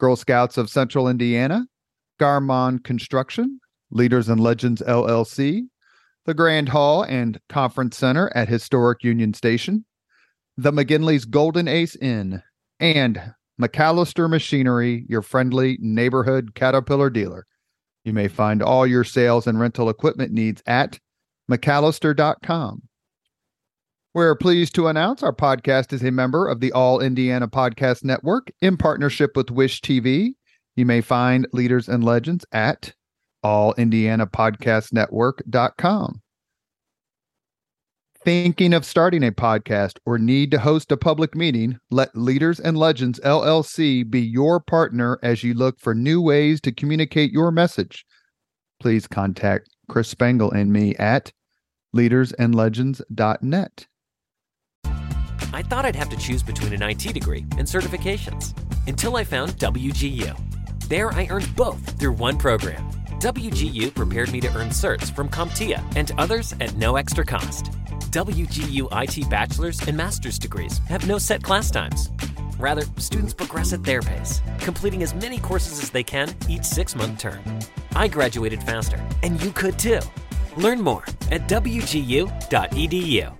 Girl Scouts of Central Indiana, Garmong Construction, Leaders and Legends LLC, the Grand Hall and Conference Center at Historic Union Station, the McGinley's Golden Ace Inn, and MacAllister Machinery, your friendly neighborhood Caterpillar dealer. You may find all your sales and rental equipment needs at MacAllister.com. We're pleased to announce our podcast is a member of the All Indiana Podcast Network in partnership with Wish TV. You may find Leaders and Legends at allindianapodcastnetwork.com. Thinking of starting a podcast or need to host a public meeting? Let Leaders and Legends LLC be your partner as you look for new ways to communicate your message. Please contact Chris Spangle and me at leadersandlegends.net. I thought I'd have to choose between an IT degree and certifications until I found WGU. There, I earned both through one program. WGU prepared me to earn certs from CompTIA and others at no extra cost. WGU IT bachelor's and master's degrees have no set class times. Rather, students progress at their pace, completing as many courses as they can each six month term. I graduated faster, and you could too. Learn more at WGU.edu.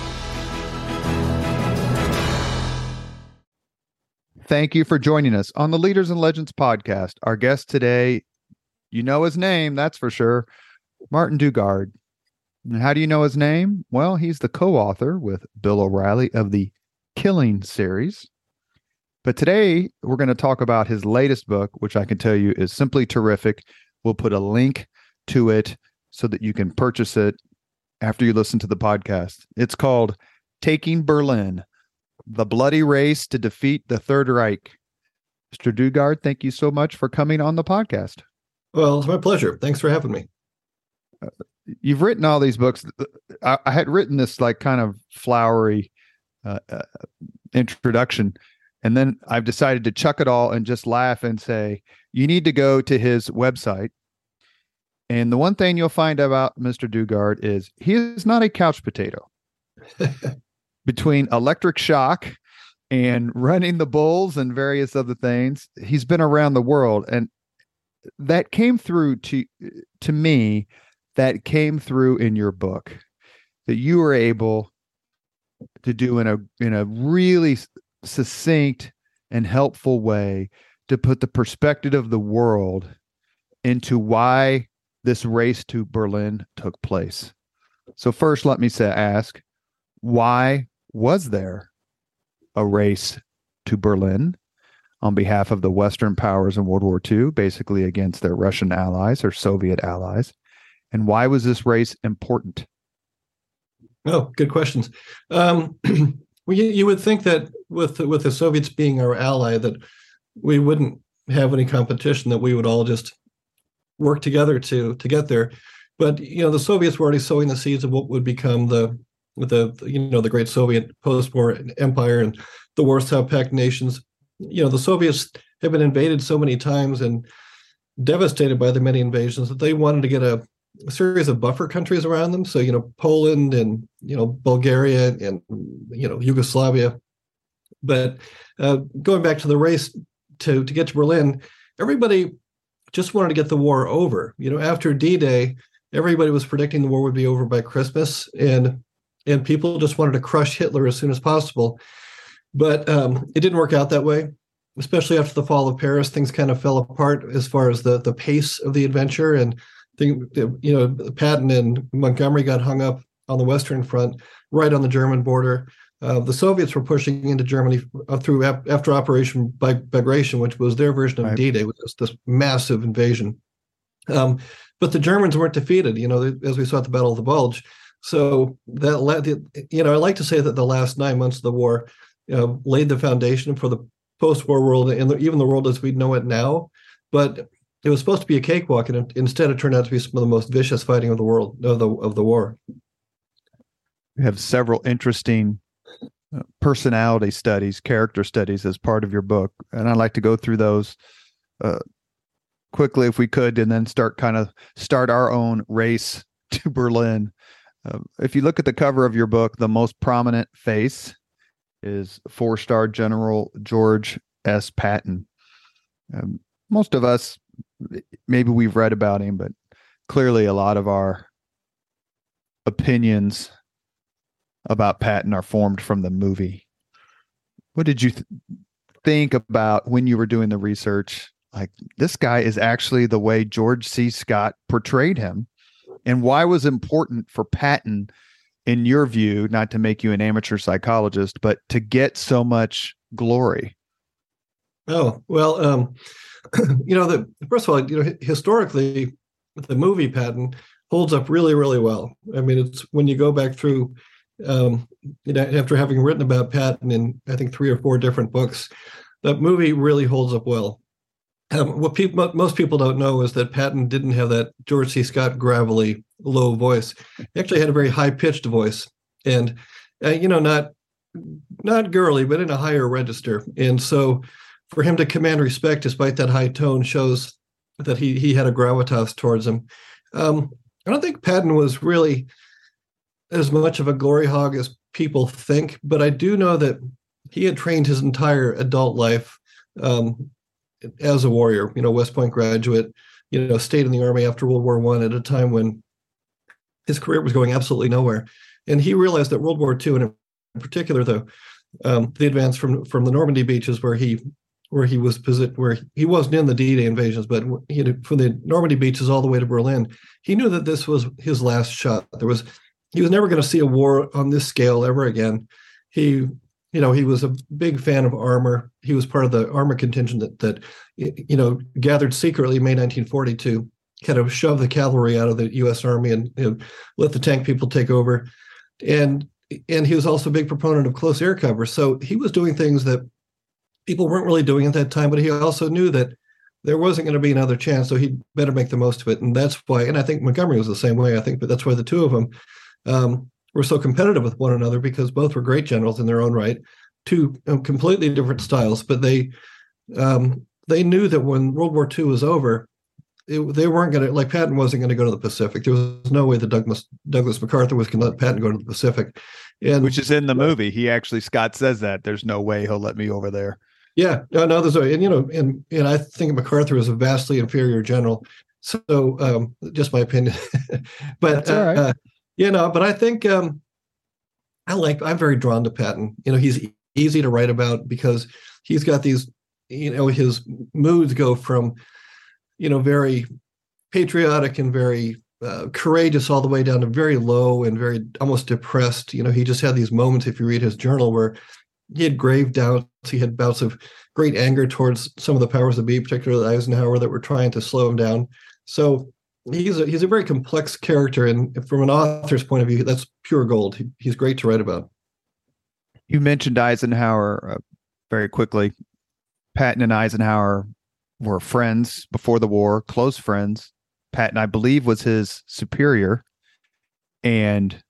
Thank you for joining us on the Leaders and Legends podcast. Our guest today, you know his name, that's for sure, Martin Dugard. And how do you know his name? Well, he's the co author with Bill O'Reilly of the Killing series. But today we're going to talk about his latest book, which I can tell you is simply terrific. We'll put a link to it so that you can purchase it after you listen to the podcast. It's called Taking Berlin The Bloody Race to Defeat the Third Reich. Mr. Dugard, thank you so much for coming on the podcast. Well, it's my pleasure. Thanks for having me. Uh, you've written all these books. I, I, had written this like kind of flowery uh, uh, introduction, and then I've decided to chuck it all and just laugh and say, you need to go to his website, and the one thing you'll find about Mr. Dugard is he is not a couch potato. Between electric shock and running the bulls and various other things, he's been around the world and that came through to to me that came through in your book that you were able to do in a in a really succinct and helpful way to put the perspective of the world into why this race to Berlin took place. So first, let me say, ask, why was there a race to Berlin on behalf of the Western powers in World War II, basically against their Russian allies or Soviet allies? And why was this race important? Oh, good questions. Um, well, you, you would think that with with the Soviets being our ally, that we wouldn't have any competition, that we would all just work together to to get there. But you know, the Soviets were already sowing the seeds of what would become the the you know the great Soviet post-war empire and the Warsaw Pact nations. You know, the Soviets have been invaded so many times and devastated by the many invasions that they wanted to get a, a series of buffer countries around them. So you know, Poland and you know Bulgaria and you know Yugoslavia. But uh, going back to the race to to get to Berlin, everybody just wanted to get the war over. You know, after D-Day, everybody was predicting the war would be over by Christmas, and and people just wanted to crush Hitler as soon as possible. But um, it didn't work out that way. especially after the fall of Paris, things kind of fell apart as far as the the pace of the adventure. And think you know, Patton and Montgomery got hung up on the Western Front, right on the German border. Uh, the Soviets were pushing into Germany uh, through after Operation Bagration, which was their version of right. D-Day, which was this massive invasion. Um, but the Germans weren't defeated, you know, as we saw at the Battle of the Bulge. So that led, you know, I like to say that the last nine months of the war laid the foundation for the post-war world and the, even the world as we know it now. But it was supposed to be a cakewalk, and instead it turned out to be some of the most vicious fighting of the world of the of the war. You have several interesting uh, personality studies, character studies as part of your book, and I'd like to go through those uh, quickly if we could, and then start kind of start our own race to Berlin. Uh, if you look at the cover of your book, the most prominent face is four star General George S. Patton. Um, most of us, maybe we've read about him, but clearly a lot of our opinions about Patton are formed from the movie. What did you th- think about when you were doing the research? Like, this guy is actually the way George C. Scott portrayed him. And why was important for Patton, in your view, not to make you an amateur psychologist, but to get so much glory? Oh, well, um, you know, the first of all, you know, historically, the movie Patton holds up really, really well. I mean, it's when you go back through um, you know, after having written about Patton in I think three or four different books, that movie really holds up well. Um, what most people don't know is that Patton didn't have that George C. Scott gravelly low voice. He actually had a very high pitched voice, and uh, you know, not not girly, but in a higher register. And so, for him to command respect despite that high tone shows that he he had a gravitas towards him. Um, I don't think Patton was really as much of a glory hog as people think, but I do know that he had trained his entire adult life um, as a warrior. You know, West Point graduate. You know, stayed in the army after World War One at a time when his career was going absolutely nowhere, and he realized that World War Two, and in particular, though, um, the advance from from the Normandy beaches where he where he was positioned, where he wasn't in the D-Day invasions, but he had, from the Normandy beaches all the way to Berlin, he knew that this was his last shot. There was he was never going to see a war on this scale ever again. He, you know, he was a big fan of armor. He was part of the armor contingent that, that you know, gathered secretly in May 1942, kind of shoved the cavalry out of the U.S. Army and let the tank people take over. And and he was also a big proponent of close air cover. So he was doing things that people weren't really doing at that time. But he also knew that there wasn't going to be another chance, so he'd better make the most of it. And that's why. And I think Montgomery was the same way. I think, but that's why the two of them um, were so competitive with one another because both were great generals in their own right, two um, completely different styles. But they um, they knew that when World War II was over, it, they weren't going to like Patton wasn't going to go to the Pacific. There was no way that Douglas Douglas MacArthur was going to let Patton go to the Pacific, and which is in the movie. He actually Scott says that there's no way he'll let me over there. Yeah, no, no, there's a, and you know, and and I think MacArthur is a vastly inferior general. So, um, just my opinion, but uh, you know, but I think um, I like. I'm very drawn to Patton. You know, he's easy to write about because he's got these. You know, his moods go from, you know, very patriotic and very uh, courageous all the way down to very low and very almost depressed. You know, he just had these moments. If you read his journal, where he had grave doubts, he had bouts of great anger towards some of the powers that be, particularly Eisenhower, that were trying to slow him down. So he's a, he's a very complex character, and from an author's point of view, that's pure gold. He, he's great to write about. You mentioned Eisenhower uh, very quickly. Patton and Eisenhower were friends before the war, close friends. Patton, I believe, was his superior, and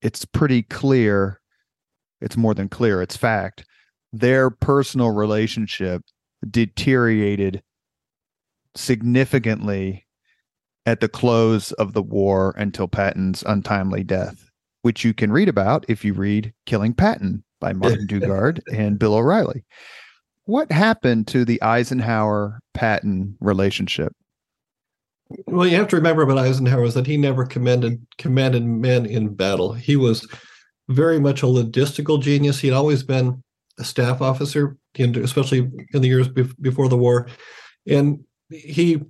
it's pretty clear. It's more than clear; it's fact. Their personal relationship deteriorated significantly at the close of the war until Patton's untimely death, which you can read about if you read Killing Patton by Martin Dugard and Bill O'Reilly. What happened to the Eisenhower Patton relationship? Well, you have to remember about Eisenhower is that he never commanded commanded men in battle. He was very much a logistical genius. He'd always been a staff officer, especially in the years before the war, and he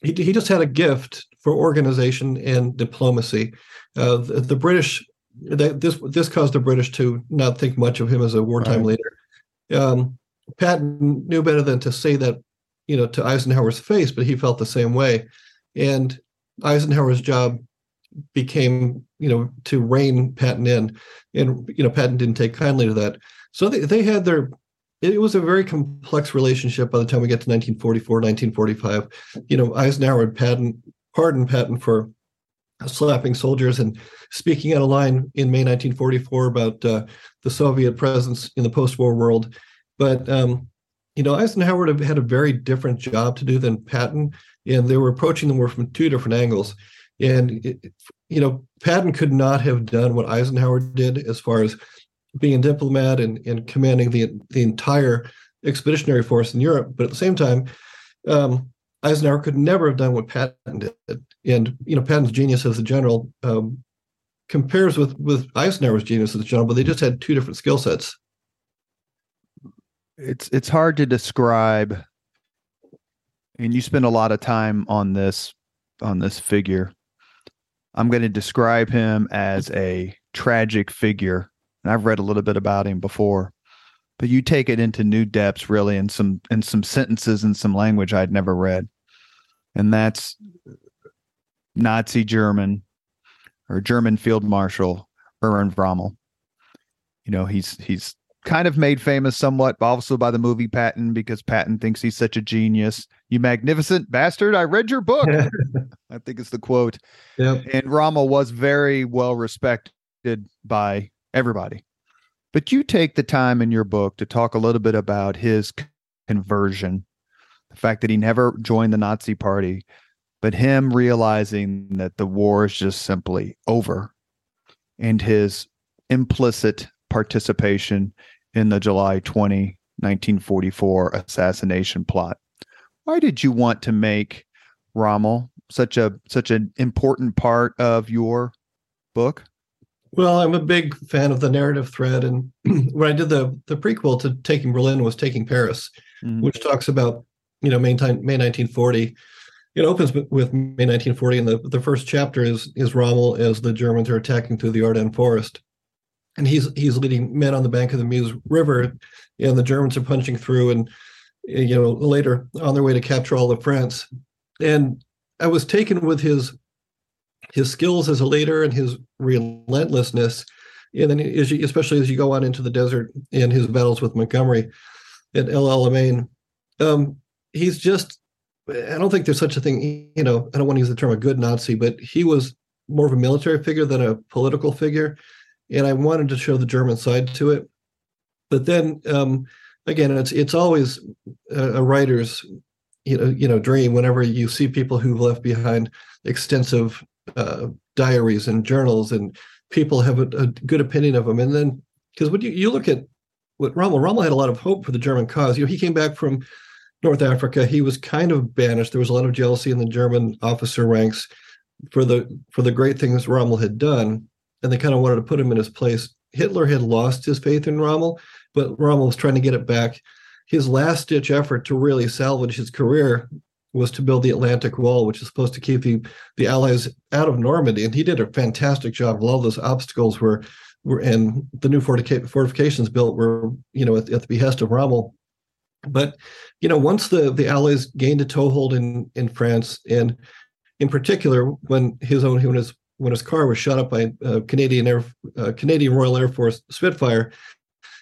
he he just had a gift for organization and diplomacy. Uh, the, the, British that this this caused the British to not think much of him as a wartime right. leader. Um, Patton knew better than to say that, you know, to Eisenhower's face, but he felt the same way. And Eisenhower's job became, you know, to rein Patton in, and you know, Patton didn't take kindly to that. So they, they had their it was a very complex relationship by the time we get to 1944 1945 you know eisenhower had patton pardoned patton for slapping soldiers and speaking out of line in may 1944 about uh, the soviet presence in the post-war world. But um, you know eisenhower had a very different job to do than patton and they were approaching the war from two different angles. And it, you know patton could not have done what eisenhower did as far as being a diplomat and, and commanding the the entire expeditionary force in Europe. But at the same time, um, Eisenhower could never have done what Patton did. And you know, Patton's genius as a general um, compares with with Eisenhower's genius as a general, but they just had two different skill sets. It's it's hard to describe, and you spend a lot of time on this on this figure. I'm going to describe him as a tragic figure and I've read a little bit about him before. But you take it into new depths, really, in some in some sentences and some language I'd never read, and that's Nazi German or German Field Marshal Erwin Rommel. You know, he's he's kind of made famous somewhat also by the movie Patton because Patton thinks he's such a genius. You magnificent bastard, I read your book. I think it's the quote. Yep. And Rommel was very well respected by everybody. But you take the time in your book to talk a little bit about his conversion, the fact that he never joined the Nazi party, but him realizing that the war is just simply over and his implicit participation in the July 20, 1944 assassination plot. Why did you want to make Rommel such a such an important part of your book? Well, I'm a big fan of the narrative thread, and when I did the the prequel to Taking Berlin was Taking Paris, mm-hmm. which talks about you know May, time, May 1940. It opens with May 1940, and the, the first chapter is is Rommel as the Germans are attacking through the Ardennes forest, and he's he's leading men on the bank of the Meuse River, and the Germans are punching through, and you know later on their way to capture all of France, and I was taken with his his skills as a leader and his relentlessness. And then, as you, especially as you go on into the desert in his battles with Montgomery at El Alamein, um, he's just, I don't think there's such a thing, you know, I don't want to use the term a good Nazi, but he was more of a military figure than a political figure. And I wanted to show the German side to it. But then, um, again, it's it's always a, a writer's you know you know dream whenever you see people who've left behind extensive uh, diaries and journals, and people have a, a good opinion of him. And then, because when you, you look at what Rommel, Rommel had a lot of hope for the German cause. You know, he came back from North Africa. He was kind of banished. There was a lot of jealousy in the German officer ranks for the for the great things Rommel had done, and they kind of wanted to put him in his place. Hitler had lost his faith in Rommel, but Rommel was trying to get it back. His last ditch effort to really salvage his career was to build the Atlantic Wall, which is supposed to keep the, the Allies out of Normandy. And he did a fantastic job. A lot of those obstacles were, were and the new fortifications built were, you know, at, at, the behest of Rommel. But, you know, once the, the Allies gained a toehold in, in France, and in particular, when his own, when his, when his car was shot up by uh, Canadian Air, uh, Canadian Royal Air Force Spitfire,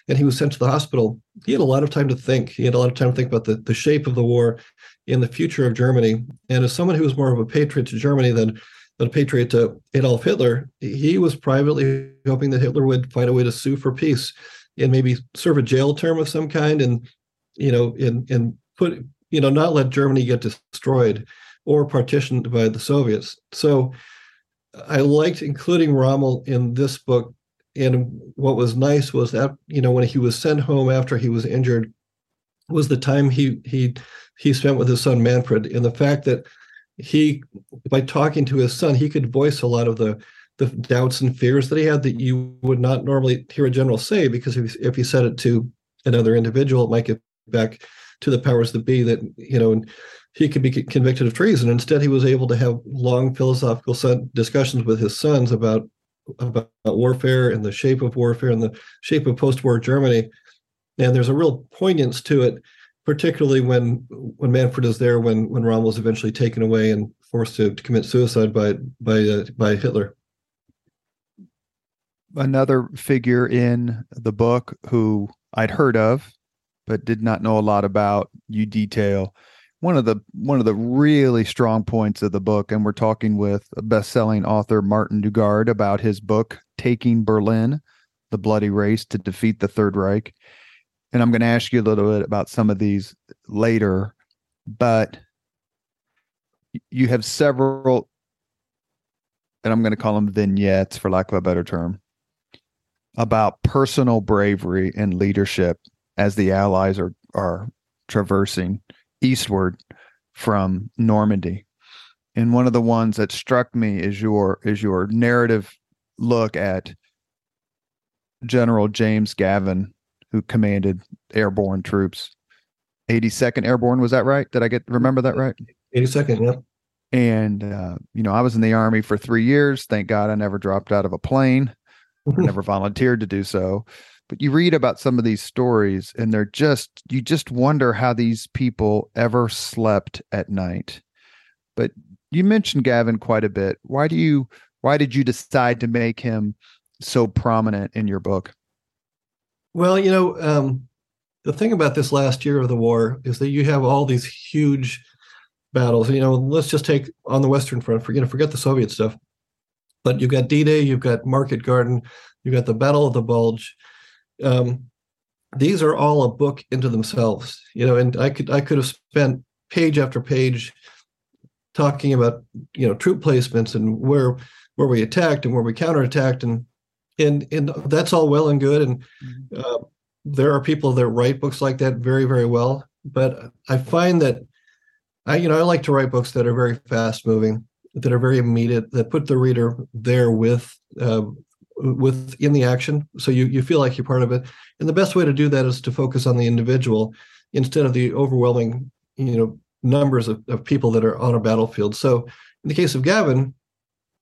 and he was sent to the hospital, he had a lot of time to think. He had a lot of time to think about the, the shape of the war in the future of Germany. And as someone who was more of a patriot to Germany than, than a patriot to Adolf Hitler, he was privately hoping that Hitler would find a way to sue for peace and maybe serve a jail term of some kind and, you know, and, and put, you know, not let Germany get destroyed or partitioned by the Soviets. So I liked including Rommel in this book. And what was nice was that, you know, when he was sent home after he was injured, was the time he he he spent with his son Manfred, and the fact that he, by talking to his son, he could voice a lot of the the doubts and fears that he had that you would not normally hear a general say because if, if he said it to another individual, it might get back to the powers that be that you know, he could be convicted of treason. Instead, he was able to have long philosophical discussions with his sons about about warfare and the shape of warfare and the shape of post-war Germany. And there's a real poignance to it, particularly when when Manfred is there when when Rommel is eventually taken away and forced to, to commit suicide by by uh, by Hitler. Another figure in the book who I'd heard of, but did not know a lot about. You detail one of the one of the really strong points of the book, and we're talking with best-selling author Martin Dugard about his book "Taking Berlin: The Bloody Race to Defeat the Third Reich." And I'm going to ask you a little bit about some of these later, but you have several, and I'm going to call them vignettes for lack of a better term, about personal bravery and leadership as the Allies are are traversing eastward from Normandy. And one of the ones that struck me is your is your narrative look at General James Gavin, who commanded airborne troops. 82nd Airborne, was that right? Did I get remember that right? 82nd, yeah. And uh, you know, I was in the army for three years. Thank God I never dropped out of a plane, never volunteered to do so but you read about some of these stories and they're just you just wonder how these people ever slept at night but you mentioned gavin quite a bit why do you why did you decide to make him so prominent in your book well you know um, the thing about this last year of the war is that you have all these huge battles. You know let's just take on the western front forget forget the soviet stuff. But you've got d-day you've got market garden you've got the battle of the bulge. Um, these are all a book into themselves you know and i could i could have spent page after page talking about you know troop placements and where where we attacked and where we counterattacked and and and that's all well and good. And mm-hmm. uh, there are people that write books like that very very well. But i find that i you know i like to write books that are very fast moving that are very immediate that put the reader there with uh, within the action. So you you feel like you're part of it. And the best way to do that is to focus on the individual instead of the overwhelming you know numbers of, of people that are on a battlefield. So in the case of gavin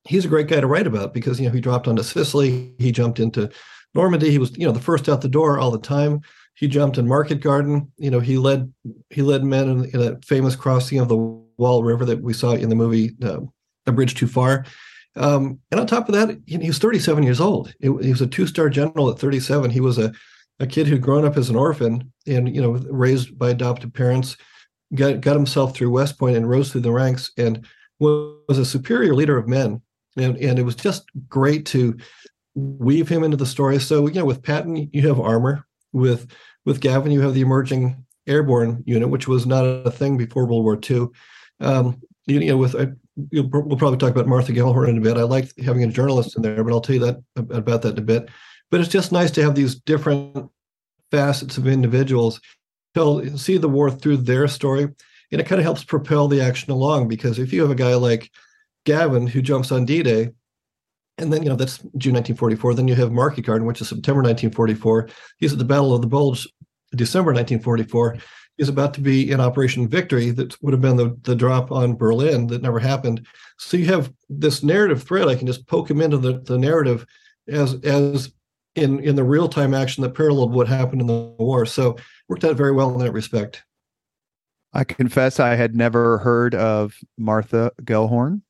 he's a great guy to write about because you know he dropped onto sicily he jumped into normandy he was you know the first out the door all the time he jumped in market garden you know he led he led men in, in a famous crossing of the Waal river that we saw in the movie uh, a bridge too far um, and on top of that, he, he was 37 years old. He, he was a two-star general at 37. He was a, a kid who'd grown up as an orphan and you know raised by adopted parents, got got himself through West Point and rose through the ranks and was a superior leader of men. And and it was just great to weave him into the story. So you know, with Patton, you have armor. With with Gavin, you have the emerging airborne unit, which was not a thing before World War II. Um, you, you know, with uh, we'll probably talk about Martha Gellhorn in a bit. I like having a journalist in there, but I'll tell you that about that in a bit. But it's just nice to have these different facets of individuals tell see the war through their story, and it kind of helps propel the action along. Because if you have a guy like Gavin who jumps on D-Day, and then you know that's June 1944, then you have Market Garden, which is September 1944. He's at the Battle of the Bulge, December 1944 is about to be in Operation Victory that would have been the, the drop on Berlin that never happened. So you have this narrative thread. I can just poke him into the, the narrative as as in in the real time action that paralleled what happened in the war. So worked out very well in that respect. I confess I had never heard of Martha Gellhorn.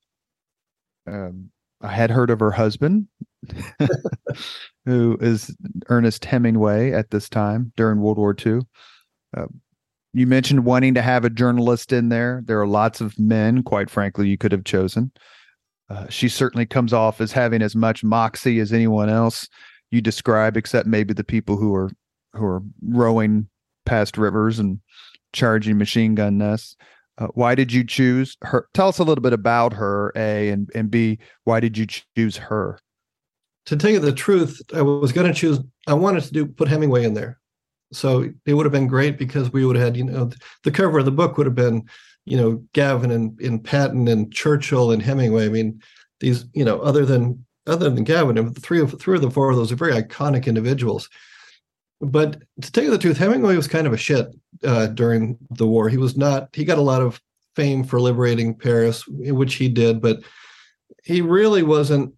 Um, I had heard of her husband, who is Ernest Hemingway at this time during World War II. Uh, you mentioned wanting to have a journalist in there. There are lots of men, quite frankly, you could have chosen. Uh, she certainly comes off as having as much moxie as anyone else you describe, except maybe the people who are who are rowing past rivers and charging machine gun nests. Uh, why did you choose her? Tell us a little bit about her, A, and, and B, why did you choose her? To tell you the truth, I was going to choose, I wanted to do put Hemingway in there. So it would have been great because we would have had, you know, the cover of the book would have been, you know, Gavin and, and Patton and Churchill and Hemingway. I mean, these, you know, other than other than Gavin, three of three of the four of those are very iconic individuals. But to tell you the truth, Hemingway was kind of a shit uh, during the war. He was not. He got a lot of fame for liberating Paris, which he did, but he really wasn't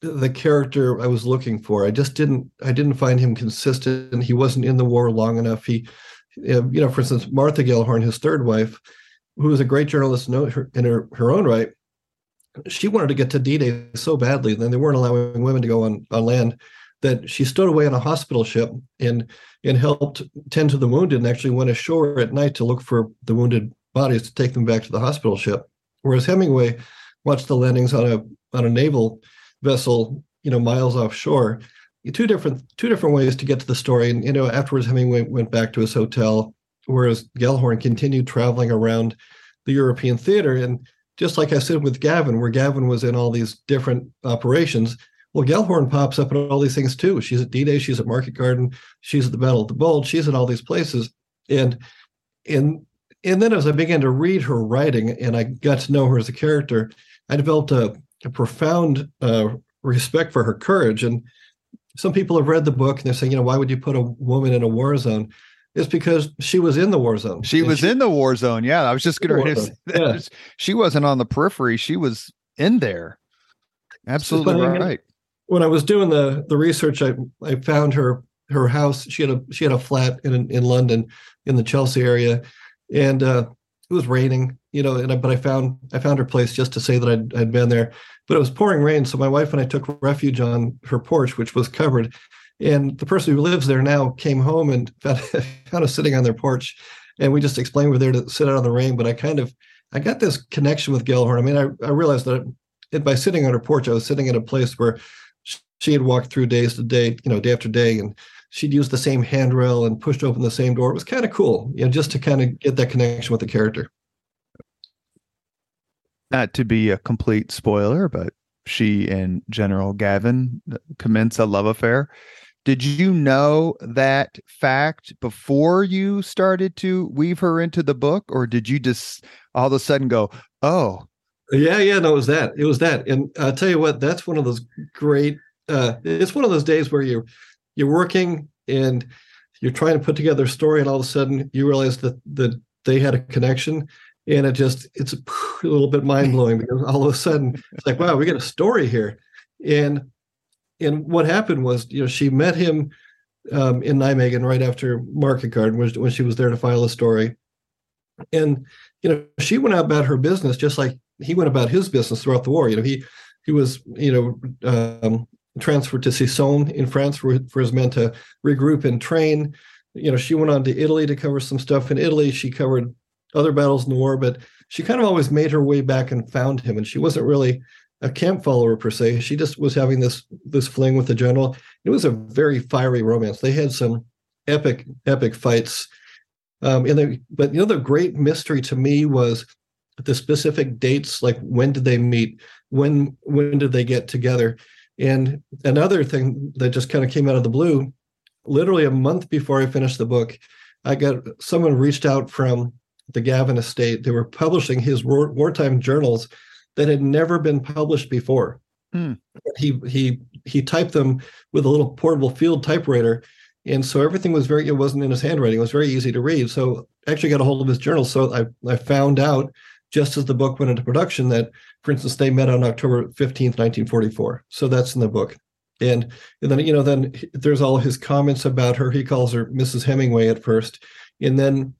the character I was looking for. I just didn't. I didn't find him consistent. And he wasn't in the war long enough. He, you know, for instance, Martha Gellhorn, his third wife, who was a great journalist in her, her own right, she wanted to get to D-Day so badly. Then they weren't allowing women to go on on land that she stowed away on a hospital ship and and helped tend to the wounded and actually went ashore at night to look for the wounded bodies to take them back to the hospital ship. Whereas Hemingway watched the landings on a on a naval vessel, you know, miles offshore. Two different two different ways to get to the story. And you know, afterwards Hemingway went back to his hotel, whereas Gellhorn continued traveling around the European theater. And just like I said with Gavin, where Gavin was in all these different operations, well, Gellhorn pops up at all these things too. She's at D-Day, she's at Market Garden, she's at the Battle of the Bulge, she's at all these places. And and and then as I began to read her writing and I got to know her as a character, I developed a, a profound uh, respect for her courage. And some people have read the book and they're saying, you know, why would you put a woman in a war zone? It's because she was in the war zone. She was she, in the war zone. Yeah, I was just going to say that. Yeah. She wasn't on the periphery. She was in there. Absolutely right when I was doing the the research, I I found her her house. She had a she had a flat in in London, in the Chelsea area, and uh, it was raining. You know, and I, but I found I found her place just to say that I'd I'd been there. But it was pouring rain, so my wife and I took refuge on her porch, which was covered. And the person who lives there now came home and found, found us sitting on their porch, and we just explained we're there to sit out in the rain. But I kind of I got this connection with Gellhorn. I mean, I, I realized that it, by sitting on her porch, I was sitting in a place where she had walked through days to day, you know, day after day, and she'd used the same handrail and pushed open the same door. It was kind of cool, you know, just to kind of get that connection with the character. Not to be a complete spoiler, but she and General Gavin uh, commence a love affair. Did you know that fact before you started to weave her into the book, or did you just all of a sudden go, "Oh, yeah, yeah"? No, it was that. It was that, and I'll tell you what. That's one of those great uh, it's one of those days where you're you're working and you're trying to put together a story, and all of a sudden you realize that that they had a connection, and it just it's a, little bit mind blowing because all of a sudden it's like, wow, we got a story here, and and what happened was, you know, she met him um, in Nijmegen right after Market Garden when, she was there to file a story, and you know, she went out about her business just like he went about his business throughout the war. You know, he he was you know um, transferred to Soissons in France for, for his men to regroup and train. You know, she went on to Italy to cover some stuff in Italy. She covered other battles in the war, but she kind of always made her way back and found him. And she wasn't really a camp follower per se. She just was having this this fling with the general. It was a very fiery romance. They had some epic epic fights. Um, and they, but you know the great mystery to me was the specific dates, like when did they meet, when when did they get together, and another thing that just kind of came out of the blue, literally a month before I finished the book, I got someone reached out from the Gavin estate. They were publishing his war, wartime journals that had never been published before. Hmm. He he he typed them with a little portable field typewriter, and so everything was very. It wasn't in his handwriting. It was very easy to read. So I actually got a hold of his journals. So I I found out just as the book went into production that, for instance, they met on October 15th, 1944. So that's in the book. And, and then, you know, then there's all his comments about her. He calls her Mrs. Hemingway at first. And then,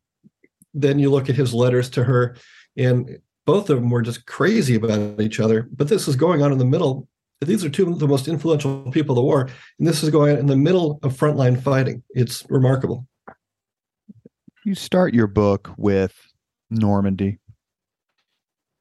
then you look at his letters to her, and both of them were just crazy about each other. But this is going on in the middle. These are two of the most influential people of the war. And this is going on in the middle of frontline fighting. It's remarkable. You start your book with Normandy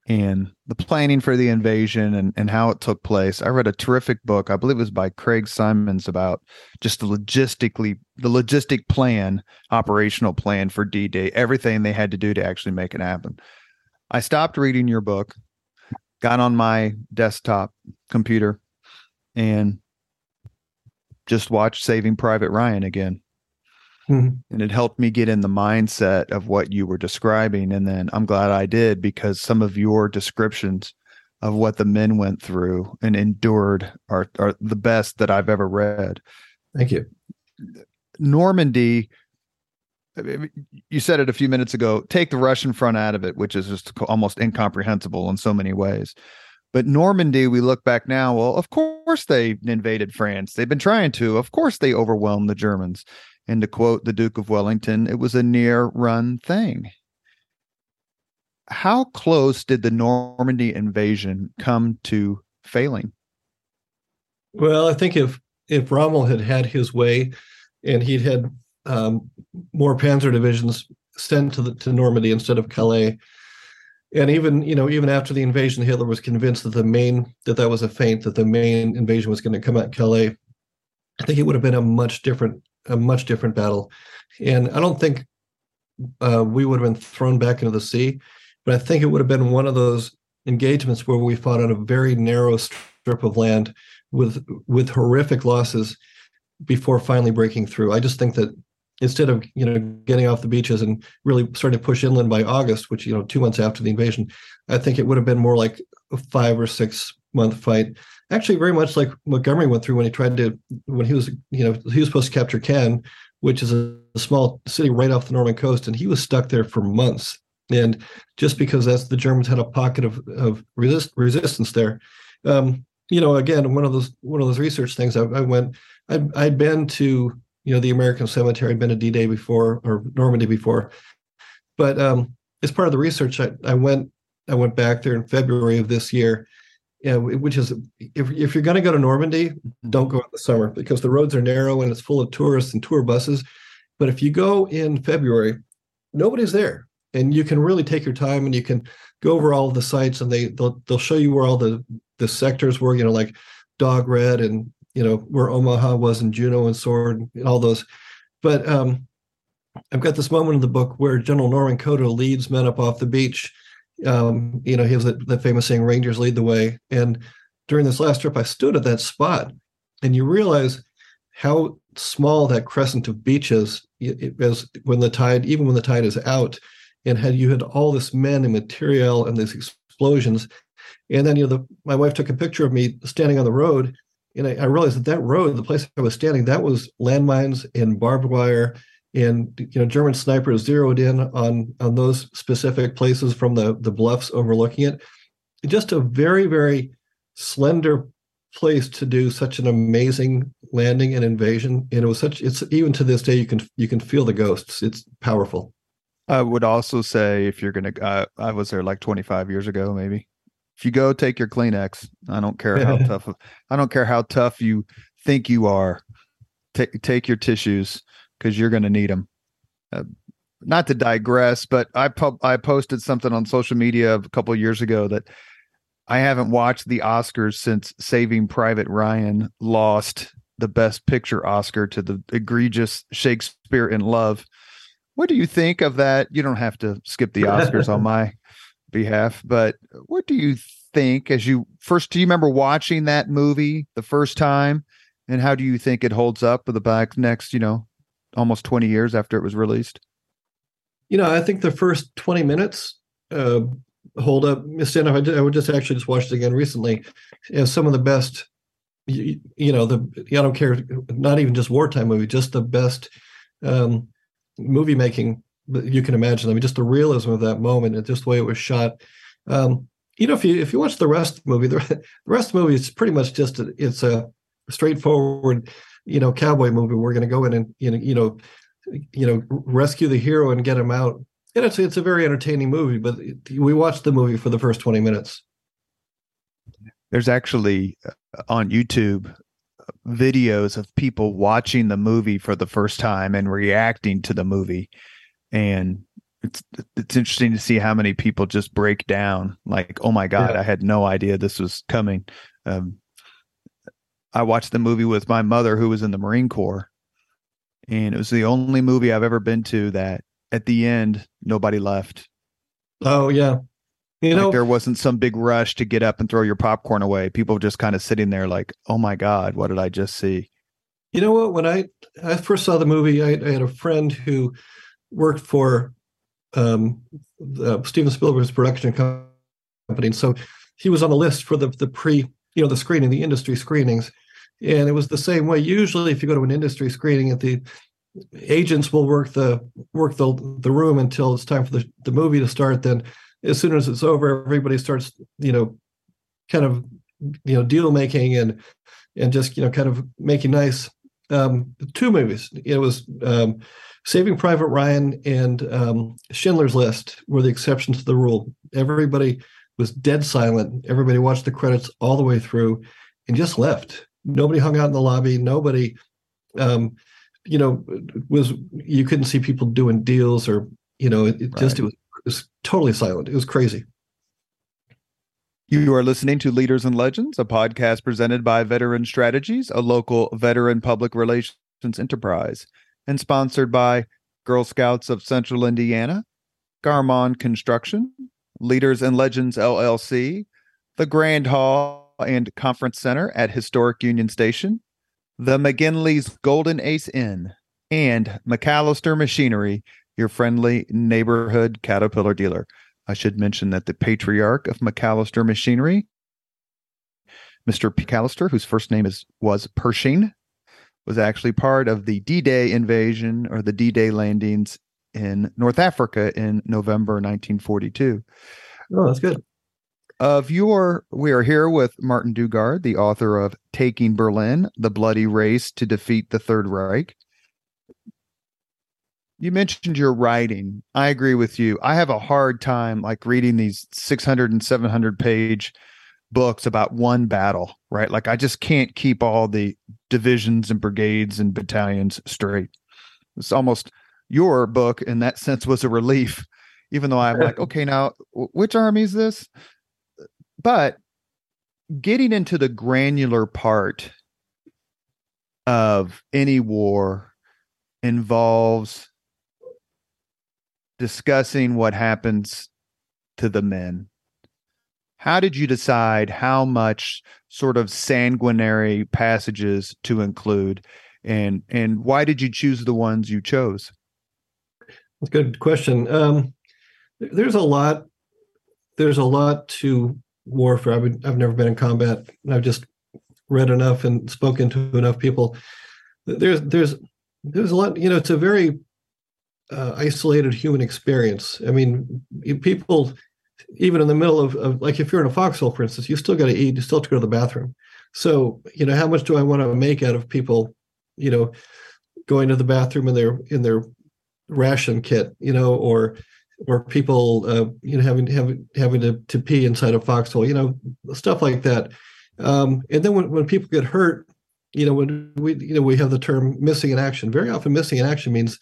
and the planning for the invasion and, and how it took place. I read a terrific book, I believe it was by Craig Symonds, about just the logistically the logistic plan, operational plan for D-Day, everything they had to do to actually make it happen. I stopped reading your book, got on my desktop computer and just watched Saving Private Ryan again. Mm-hmm. And it helped me get in the mindset of what you were describing. And then I'm glad I did because some of your descriptions of what the men went through and endured are, are the best that I've ever read. Thank you. Normandy. You said it a few minutes ago. Take the Russian front out of it, which is just almost incomprehensible in so many ways. But Normandy, we look back now. Well, of course they invaded France. They've been trying to. Of course they overwhelmed the Germans. And to quote the Duke of Wellington, it was a near run thing. How close did the Normandy invasion come to failing? Well, I think if if Rommel had had his way, and he'd had um, more Panzer divisions sent to the, to Normandy instead of Calais, and even you know even after the invasion, Hitler was convinced that the main that that was a feint, that the main invasion was going to come at Calais. I think it would have been a much different a much different battle, and I don't think uh, we would have been thrown back into the sea, but I think it would have been one of those engagements where we fought on a very narrow strip of land with with horrific losses before finally breaking through. I just think that instead of you know getting off the beaches and really starting to push inland by August, which you know two months after the invasion, I think it would have been more like a five or six month fight. Actually, very much like Montgomery went through when he tried to when he was you know he was supposed to capture Caen, which is a, a small city right off the Norman coast, and he was stuck there for months. And just because that's the Germans had a pocket of of resist, resistance there, um, you know, again, one of those one of those research things. I, I went, I'd, I'd been to you know the American Cemetery, I'd been to D-Day before or Normandy before, but um, as part of the research, I, I went I went back there in February of this year, yeah, which is if if you're going to go to Normandy, don't go in the summer because the roads are narrow and it's full of tourists and tour buses. But if you go in February, nobody's there, and you can really take your time and you can go over all the sites and they they'll, they'll show you where all the the sectors were, you know, like Dog Red and you know where Omaha was and Juno and Sword and all those. But um, I've got this moment in the book where General Norman Cota leads men up off the beach. Um, you know, he has that, that famous saying, "Rangers lead the way." And during this last trip, I stood at that spot, and you realize how small that crescent of beach is when the tide, even when the tide is out, and had you had all this men and material and these explosions, and then, you know, the, my wife took a picture of me standing on the road, and I, I, realized that that road, the place I was standing, that was landmines and barbed wire, and you know, German snipers zeroed in on on those specific places from the the bluffs overlooking it. Just a very very slender place to do such an amazing landing and invasion. And it was such. It's even to this day you can you can feel the ghosts. It's powerful. I would also say if you're gonna, uh, I was there like 25 years ago, maybe if you go take your Kleenex, I don't care how tough I don't care how tough you think you are. Take take your tissues because you're going to need them. Uh, not to digress, but I pub I posted something on social media a couple years ago that I haven't watched the Oscars since Saving Private Ryan lost the Best Picture Oscar to the egregious Shakespeare in Love. What do you think of that? You don't have to skip the Oscars on my behalf. But what do you think as you first? Do you remember watching that movie the first time, and how do you think it holds up for the back next, you know, almost twenty years after it was released? You know, I think the first twenty minutes uh, hold up. Stand up. I, I would just actually just watched it again recently. As some of the best. You, you know, the I don't care. Not even just wartime movie, just the best um, movie making you can imagine. I mean, just the realism of that moment and just the way it was shot. Um, you know, if you if you watch the rest of the movie, the, the rest of the movie is pretty much just a, it's a straightforward, you know, cowboy movie. We're going to go in and you know, you know, you know, rescue the hero and get him out. And it's it's a very entertaining movie. But we watched the movie for the first twenty minutes. There's actually uh, on YouTube videos of people watching the movie for the first time and reacting to the movie and it's it's interesting to see how many people just break down like oh my god yeah. i had no idea this was coming um, i watched the movie with my mother who was in the marine corps and it was the only movie i've ever been to that at the end nobody left. Oh yeah. You like know there wasn't some big rush to get up and throw your popcorn away. People just kind of sitting there like oh my god what did i just see? You know what? When i i first saw the movie i, I had a friend who worked for um, uh, Steven Spielberg's production company, and so he was on the list for the the pre, you know, the screening, the industry screenings, and it was the same way. Usually, if you go to an industry screening at the agents will work the work the the room until it's time for the, the movie to start. Then, as soon as it's over, everybody starts, you know, kind of, you know, deal making and and just you know, kind of making nice. Um, two movies. It was um, Saving Private Ryan and um, Schindler's List were the exceptions to the rule. Everybody was dead silent. Everybody watched the credits all the way through and just left. Nobody hung out in the lobby. Nobody um, you know, was you couldn't see people doing deals or you know, it, it right. just it was, it was totally silent. It was crazy. You are listening to Leaders and Legends, a podcast presented by Veteran Strategies, a local veteran public relations enterprise, and sponsored by Girl Scouts of Central Indiana, Garmong Construction, Leaders and Legends LLC, the Grand Hall and Conference Center at Historic Union Station, the McGinley's Golden Ace Inn, and MacAllister Machinery, your friendly neighborhood Caterpillar dealer. I should mention that the patriarch of MacAllister Machinery, Mr. MacAllister, whose first name is was Pershing, was actually part of the D-Day invasion or the D-Day landings in North Africa in November 1942. Oh, that's good of your we are here with Martin Dugard, the author of Taking Berlin: The Bloody Race to Defeat the Third Reich. You mentioned your writing. I agree with you. I have a hard time like reading these 600 and 700 page books about one battle, right? Like I just can't keep all the divisions and brigades and battalions straight. It's almost your book in that sense was a relief even though I'm like, okay, now which army is this? but getting into the granular part of any war involves discussing what happens to the men. How did you decide how much sort of sanguinary passages to include and and why did you choose the ones you chose? Good question. Um, there's a lot there's a lot to warfare. I've, been, I've never been in combat. and I've just read enough and spoken to enough people. There's there's there's a lot. You know, it's a very uh, isolated human experience. I mean, people even in the middle of, of like if you're in a foxhole, for instance, you still got to eat. You still have to go to the bathroom. So you know, how much do I want to make out of people? You know, going to the bathroom in their in their ration kit. You know, or or people uh, you know having having having to, to pee inside a foxhole, you know, stuff like that. Um, and then when, when people get hurt, you know, when we you know we have the term missing in action. Very often, missing in action means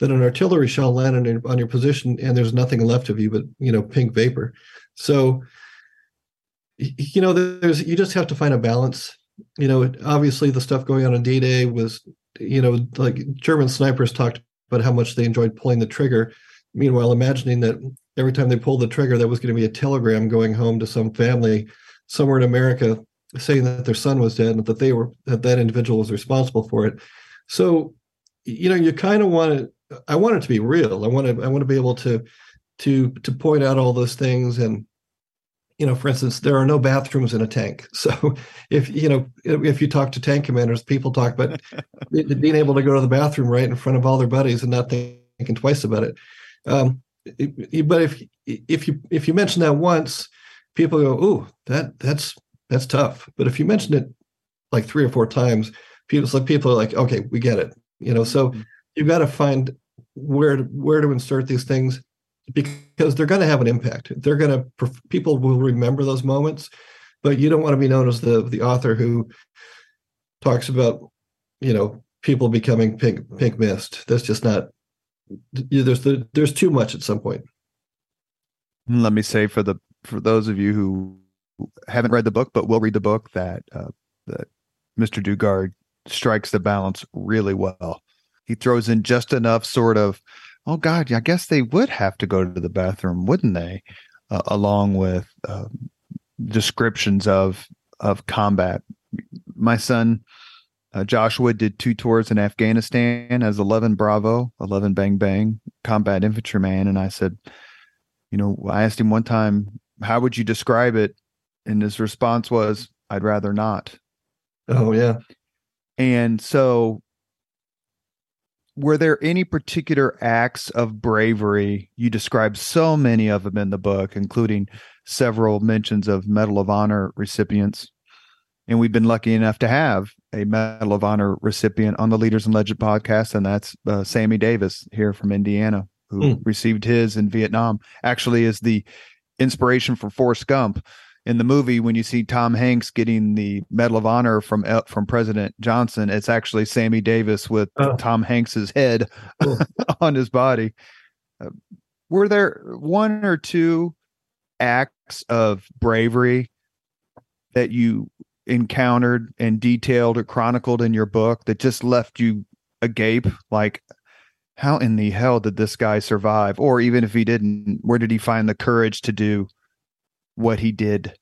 that an artillery shell landed on your, on your position and there's nothing left of you but you know pink vapor. So you know, there's you just have to find a balance. You know, obviously the stuff going on in D-Day was, you know, like German snipers talked about how much they enjoyed pulling the trigger Meanwhile, imagining that every time they pulled the trigger, there was going to be a telegram going home to some family somewhere in America saying that their son was dead and that they were that that individual was responsible for it. So, you know, you kind of want to. I want it to be real. I want to. I want to be able to to to point out all those things and you know for instance there are no bathrooms in a tank so if you know if you talk to tank commanders people talk about being able to go to the bathroom right in front of all their buddies and not thinking twice about it um, but if if you if you mention that once, people go, "Oh, that that's that's tough." But if you mention it like three or four times, people like people are like, "Okay, we get it." You know, so mm-hmm. you've got to find where to, where to insert these things because they're going to have an impact. They're going to people will remember those moments, but you don't want to be known as the the author who talks about you know people becoming pink pink mist. That's just not there's the, there's too much at some point. Let me say for the for those of you who haven't read the book but will read the book that uh, that Mr. Dugard strikes the balance really well. He throws in just enough sort of, oh God, I guess they would have to go to the bathroom, wouldn't they? Uh, along with uh, descriptions of of combat. My son uh, Joshua did two tours in Afghanistan as 11 Bravo, 11 Bang Bang combat infantryman. And I said, you know, I asked him one time, how would you describe it? And his response was, I'd rather not. Oh, yeah. And so were there any particular acts of bravery? You describe so many of them in the book, including several mentions of Medal of Honor recipients. And we've been lucky enough to have a Medal of Honor recipient on the Leaders and Legend podcast, and that's uh, Sammy Davis here from Indiana, who mm. received his in Vietnam. Actually, is the inspiration for Forrest Gump in the movie when you see Tom Hanks getting the Medal of Honor from uh, from President Johnson, it's actually Sammy Davis with oh. Tom Hanks's head cool. on his body. Uh, were there one or two acts of bravery that you encountered and detailed or chronicled in your book that just left you agape like how in the hell did this guy survive or even if he didn't where did he find the courage to do what he did.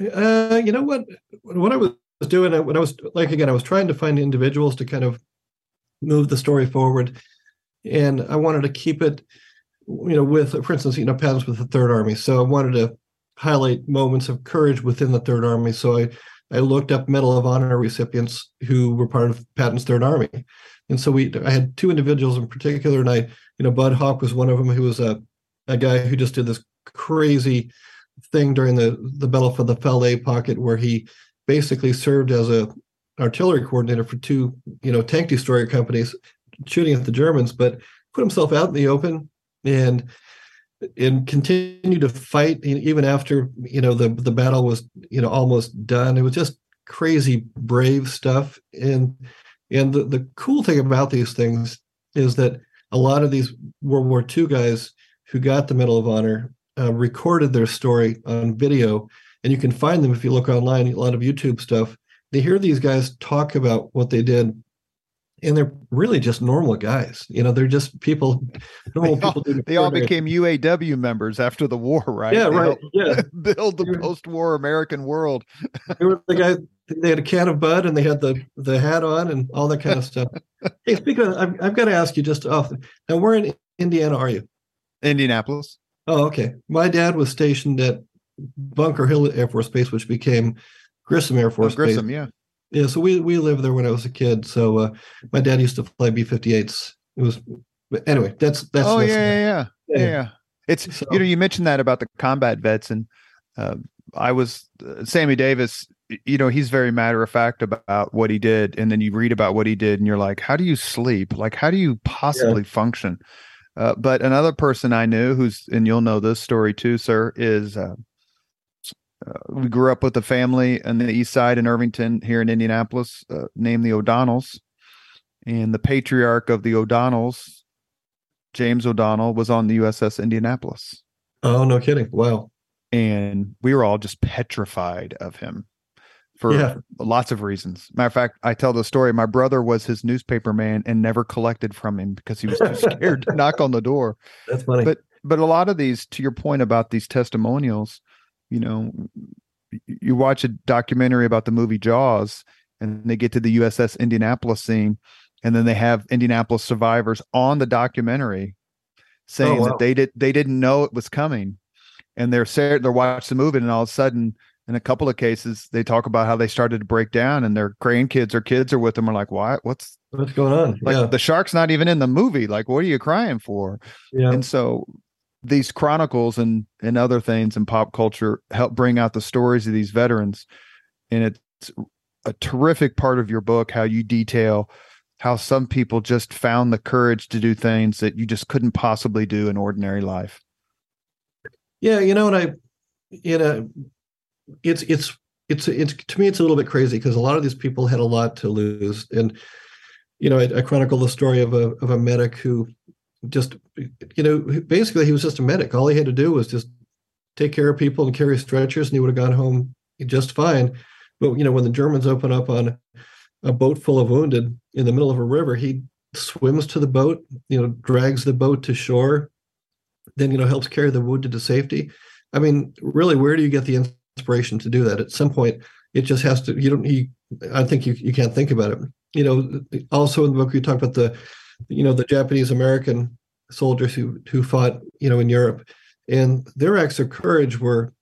Uh, you know what? What i was doing uh, when i was like again i was trying to find individuals to kind of move the story forward and i wanted to keep it you know with for instance you know patton's with the third army. So i wanted to highlight moments of courage within the Third Army. So I, I looked up Medal of Honor recipients who were part of Patton's Third Army, and so we I had two individuals in particular, and I you know Bud Hawk was one of them who was a a guy who just did this crazy thing during the the battle for the Falaise pocket where he basically served as a artillery coordinator for two you know tank destroyer companies shooting at the Germans, but put himself out in the open and and continue to fight even after you know the the battle was you know almost done. It was just crazy brave stuff, and and the, the cool thing about these things is that a lot of these World War II guys who got the Medal of Honor uh, recorded their story on video, and you can find them if you look online. A lot of YouTube stuff. They hear these guys talk about what they did and they're really just normal guys. You know, they're just people. Normal they all, people. They all became UAW members after the war, right? Yeah, they right. Yeah, build the post-war American world. they were the guy. They had a can of Bud and they had the the hat on and all that kind of stuff. hey, speaking of, I've, I've got to ask you just off. Now, where in Indiana are you? Indianapolis. Oh, okay. My dad was stationed at Bunker Hill Air Force Base, which became Grissom Air Force oh, Grissom, Base. yeah. Yeah, so we we lived there when I was a kid. So uh, my dad used to fly B-58s. It was anyway. That's that's. Oh that's, yeah, yeah, yeah, yeah, yeah. It's so, you know you mentioned that about the combat vets, and uh, I was uh, Sammy Davis. You know he's very matter of fact about what he did, and then you read about what he did, and you're like, how do you sleep? Like, how do you possibly yeah. function? Uh, but another person I knew who's, and you'll know this story too, sir, is uh, uh, we grew up with a family on the east side in Irvington here in Indianapolis uh, named the O'Donnells. And the patriarch of the O'Donnells, James O'Donnell, was on the USS Indianapolis. Oh, no kidding. Wow. And we were all just petrified of him for yeah. lots of reasons. Matter of fact, I tell the story. My brother was his newspaper man and never collected from him because he was too scared to knock on the door. That's funny. But but a lot of these, to your point about these testimonials, you know, you watch a documentary about the movie Jaws, and they get to the USS Indianapolis scene, and then they have Indianapolis survivors on the documentary saying oh, wow. that they did they didn't know it was coming, and they're they're watching the movie, and all of a sudden, in a couple of cases, they talk about how they started to break down, and their grandkids or kids are with them, are like, "What? What's what's going on?" Like yeah. the shark's not even in the movie. Like, what are you crying for? Yeah. And so these chronicles and and other things in pop culture help bring out the stories of these veterans and it's a terrific part of your book how you detail how some people just found the courage to do things that you just couldn't possibly do in ordinary life yeah you know and i you know it's it's it's it's to me it's a little bit crazy because a lot of these people had a lot to lose. And you know I, I chronicle the story of a of a medic who just you know basically he was just a medic. All he had to do was just take care of people and carry stretchers and he would have gone home just fine. But you know when the germans open up on a boat full of wounded in the middle of a river he swims to the boat you know drags the boat to shore then you know helps carry the wounded to safety. I mean really where do you get the inspiration to do that at some point it just has to you don't you i think you, you can't think about it you know also in the book you talk about the you know the Japanese American soldiers who who fought you know in Europe, and their acts of courage were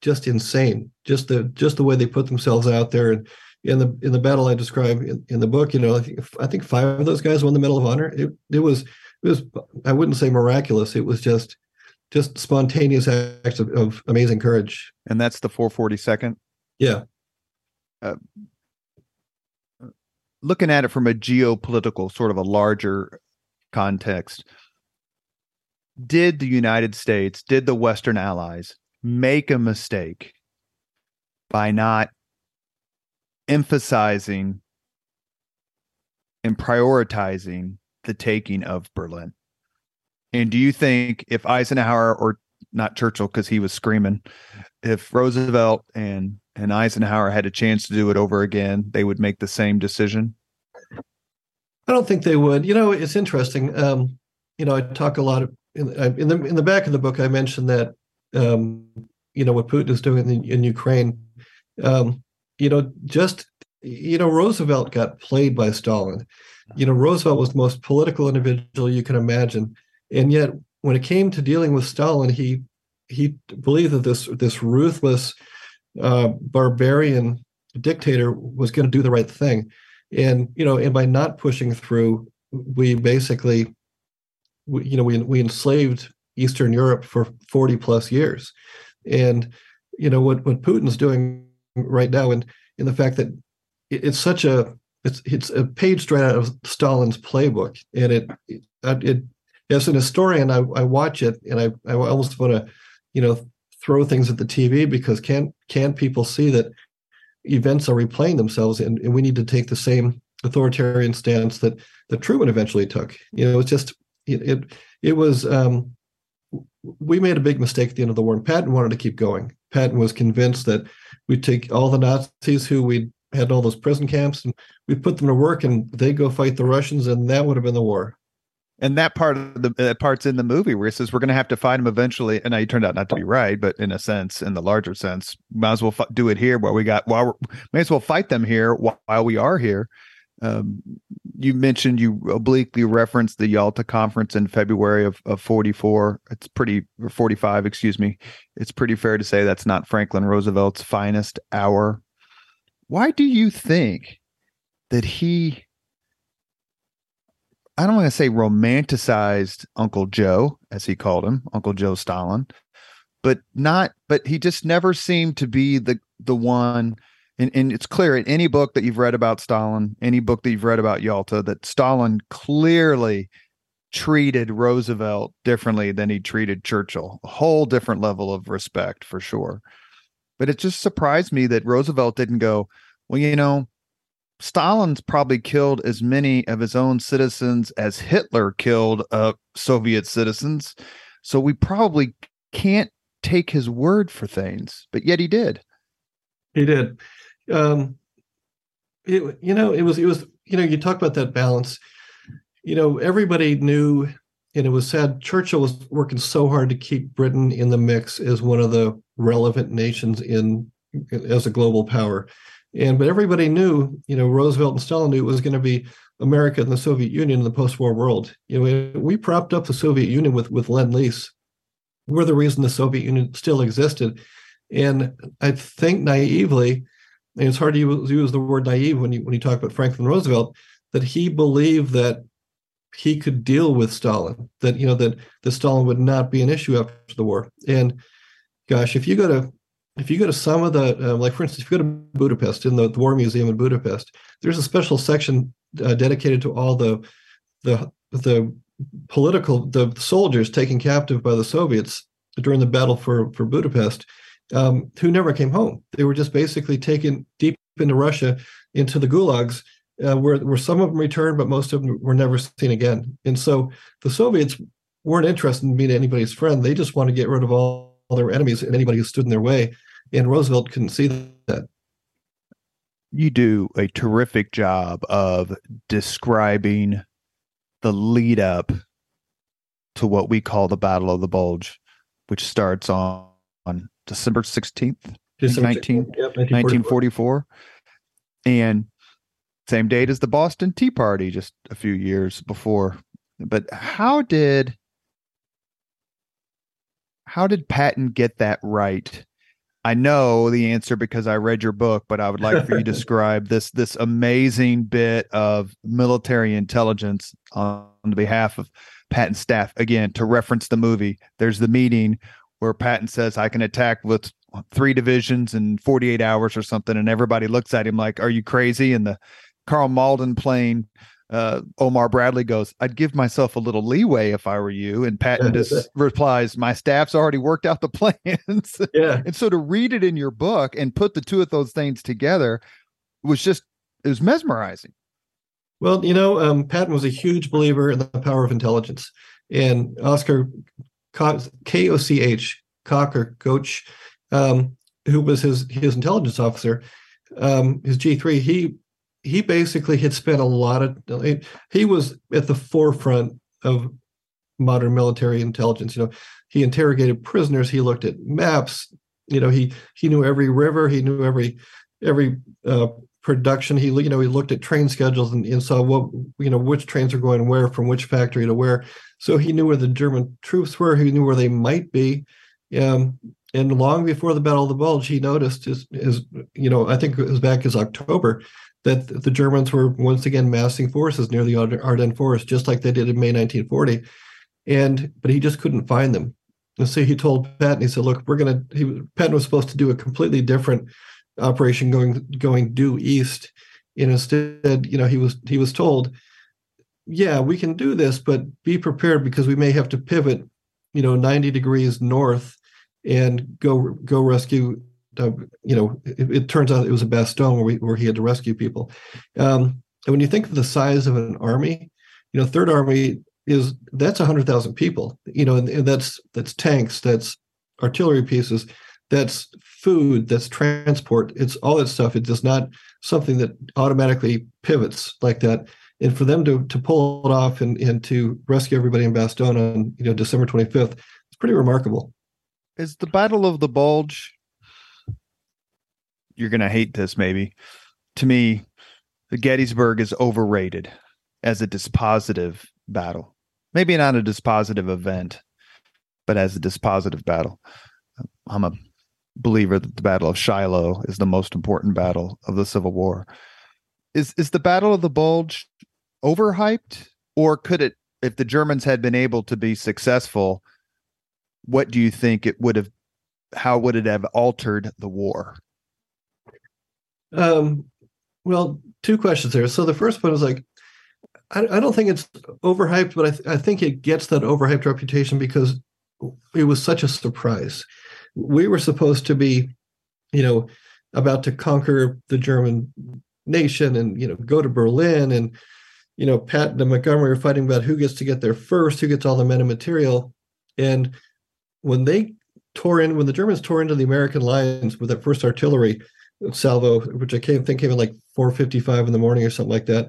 just insane. Just the just the way they put themselves out there and in the in the battle I describe in, in the book, you know, I think, I think five of those guys won the Medal of Honor. It it was it was I wouldn't say miraculous. It was just just spontaneous acts of, of amazing courage. And that's the 442nd. Yeah. Uh, looking at it from a geopolitical sort of a larger context, did the United States, did the Western allies make a mistake by not emphasizing and prioritizing the taking of Berlin? And do you think if Eisenhower or not Churchill because he was screaming, if Roosevelt and and Eisenhower had a chance to do it over again, they would make the same decision? I don't think they would. You know, it's interesting. Um, you know, I talk a lot of in, in, the in the back of the book. I mentioned that um, you know what Putin is doing in, in Ukraine. Um, you know, just you know, Roosevelt got played by Stalin. You know, Roosevelt was the most political individual you can imagine, and yet when it came to dealing with Stalin, he he believed that this this ruthless uh, barbarian dictator was going to do the right thing, and you know, and by not pushing through, we basically, we, you know, we we enslaved Eastern Europe for forty plus years, and you know what what Putin's doing right now, and in the fact that it, it's such a it's it's a page straight out of Stalin's playbook, and it it, it as an historian, I, I watch it and I I almost want to you know throw things at the TV because can't can't people see that events are replaying themselves and, and we need to take the same authoritarian stance that that Truman eventually took. You know, it's just it it, it was um, we made a big mistake at the end of the war, and Patton wanted to keep going. Patton was convinced that we'd take all the Nazis who we had all those prison camps and we put them to work, and they go fight the Russians, and that would have been the war and that part of the that part's in the movie where he says we're going to have to fight him eventually. And he turned out not to be right but in a sense in the larger sense might as well f- do it here where we got while we may as well fight them here while, while we are here. Um, you mentioned you obliquely referenced the yalta conference in february of, of 44 it's pretty 45 excuse me. It's pretty fair to say that's not franklin roosevelt's finest hour. Why do you think that he I don't want to say romanticized Uncle Joe, as he called him, Uncle Joe Stalin, but not, but he just never seemed to be the the one. And, and it's clear in any book that you've read about Stalin, any book that you've read about Yalta, that Stalin clearly treated Roosevelt differently than he treated Churchill. A whole different level of respect for sure. But it just surprised me that Roosevelt didn't go, well, you know, Stalin's probably killed as many of his own citizens as Hitler killed uh, Soviet citizens. So we probably can't take his word for things, but yet he did. He did. Um, it, you know, it was, it was, you know, you talk about that balance. You know, everybody knew, and it was sad. Churchill was working so hard to keep Britain in the mix as one of the relevant nations in as a global power and but everybody knew, you know, Roosevelt and Stalin knew it was going to be America and the Soviet Union in the post-war world. You know, we propped up the Soviet Union with with Lend Lease. We're the reason the Soviet Union still existed. And I think naively, and it's hard to use, the word naive when you when you talk about Franklin Roosevelt, that he believed that he could deal with Stalin, that you know that the Stalin would not be an issue after the war. And gosh, if you go to if you go to some of the, uh, like for instance, if you go to Budapest in the, the War Museum in Budapest, there's a special section uh, dedicated to all the the the political the soldiers taken captive by the Soviets during the battle for for Budapest, um, who never came home. They were just basically taken deep into Russia, into the gulags, uh, where where some of them returned, but most of them were never seen again. And so the Soviets weren't interested in being anybody's friend. They just want to get rid of all their enemies and anybody who stood in their way and Roosevelt couldn't see that. You do a terrific job of describing the lead up to what we call the Battle of the Bulge, which starts on, on December 16th, December 19, yep, 1944. 1944. And same date as the Boston Tea Party, just a few years before. But how did how did Patton get that right I know the answer because I read your book, but I would like for you to describe this this amazing bit of military intelligence on, on behalf of Patton's staff. Again, to reference the movie, there's the meeting where Patton says, "I can attack with three divisions in 48 hours or something," and everybody looks at him like, "Are you crazy?" And the Carl Malden playing uh, Omar Bradley goes, I'd give myself a little leeway if I were you. And Patton just replies, My staff's already worked out the plans. Yeah. and so to read it in your book and put the two of those things together was just, it was mesmerizing. Well, you know, um, Patton was a huge believer in the power of intelligence. And Oscar K O C H, Cocker, Coach, um, who was his his intelligence officer, um, his G three, he he basically had spent a lot of he was at the forefront of modern military intelligence. You know he interrogated prisoners he looked at maps you know he he knew every river he knew every every uh, production. He you know he looked at train schedules and, and saw what you know which trains are going where from which factory to where. So he knew where the german troops were he knew where they might be. Um, and long before the battle of the bulge he noticed his you know i think it was back as october that the Germans were once again massing forces near the Ardennes Forest, just like they did in May 1940. And but he just couldn't find them. And so he told Patton, he said, "Look, we're going to." Patton was supposed to do a completely different operation, going going due east. And instead, you know, he was he was told, "Yeah, we can do this, but be prepared because we may have to pivot, you know, 90 degrees north and go go rescue uh, you know, it, it, turns out it was a Bastogne where, where he had to rescue people. Um, and when you think of the size of an army, you know, Third Army is that's hundred thousand people. You know, and, and that's that's tanks, that's artillery pieces, that's food, that's transport. It's all that stuff. It's just not something that automatically pivots like that. And for them to to pull it off and, and to rescue everybody in Bastogne on you know December 25th, it's pretty remarkable. Is the Battle of the Bulge you're going to hate this maybe. To me, the Gettysburg is overrated as a dispositive battle. Maybe not a dispositive event, but as a dispositive battle. I'm a believer that the Battle of Shiloh is the most important battle of the Civil War. Is is the Battle of the Bulge overhyped, or could it, if the Germans had been able to be successful, what do you think it would have? How would it have altered the war? Um, well, two questions there. So the first one is like, I, I don't think it's overhyped, but I, th- I think it gets that overhyped reputation because it was such a surprise. We were supposed to be, you know, about to conquer the German nation and you know go to Berlin and you know Patton and Montgomery are fighting about who gets to get there first, who gets all the men and material, and when they tore in, when the Germans tore into the American lines with their first artillery, salvo, which I came think came in like 4:55 in the morning or something like that.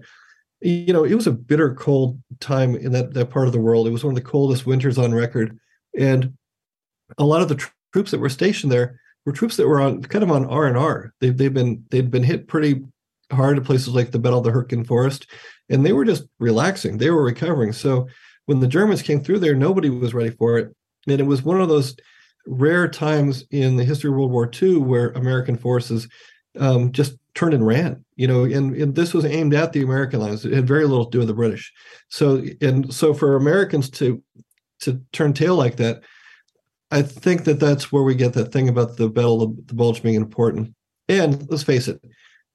You know, it was a bitter cold time in that that part of the world. It was one of the coldest winters on record, and a lot of the tr- troops that were stationed there were troops that were on kind of on R and R. They've they've been they'd been hit pretty hard at places like the Battle of the Hürtgen Forest, and they were just relaxing. They were recovering. So when the Germans came through there, nobody was ready for it, and it was one of those rare times in the history of World War II where American forces um, just turned and ran. You know, and, and this was aimed at the American lines. It had very little to do with the British. So and so for Americans to to turn tail like that, I think that that's where we get that thing about the Battle of the Bulge being important. And let's face it,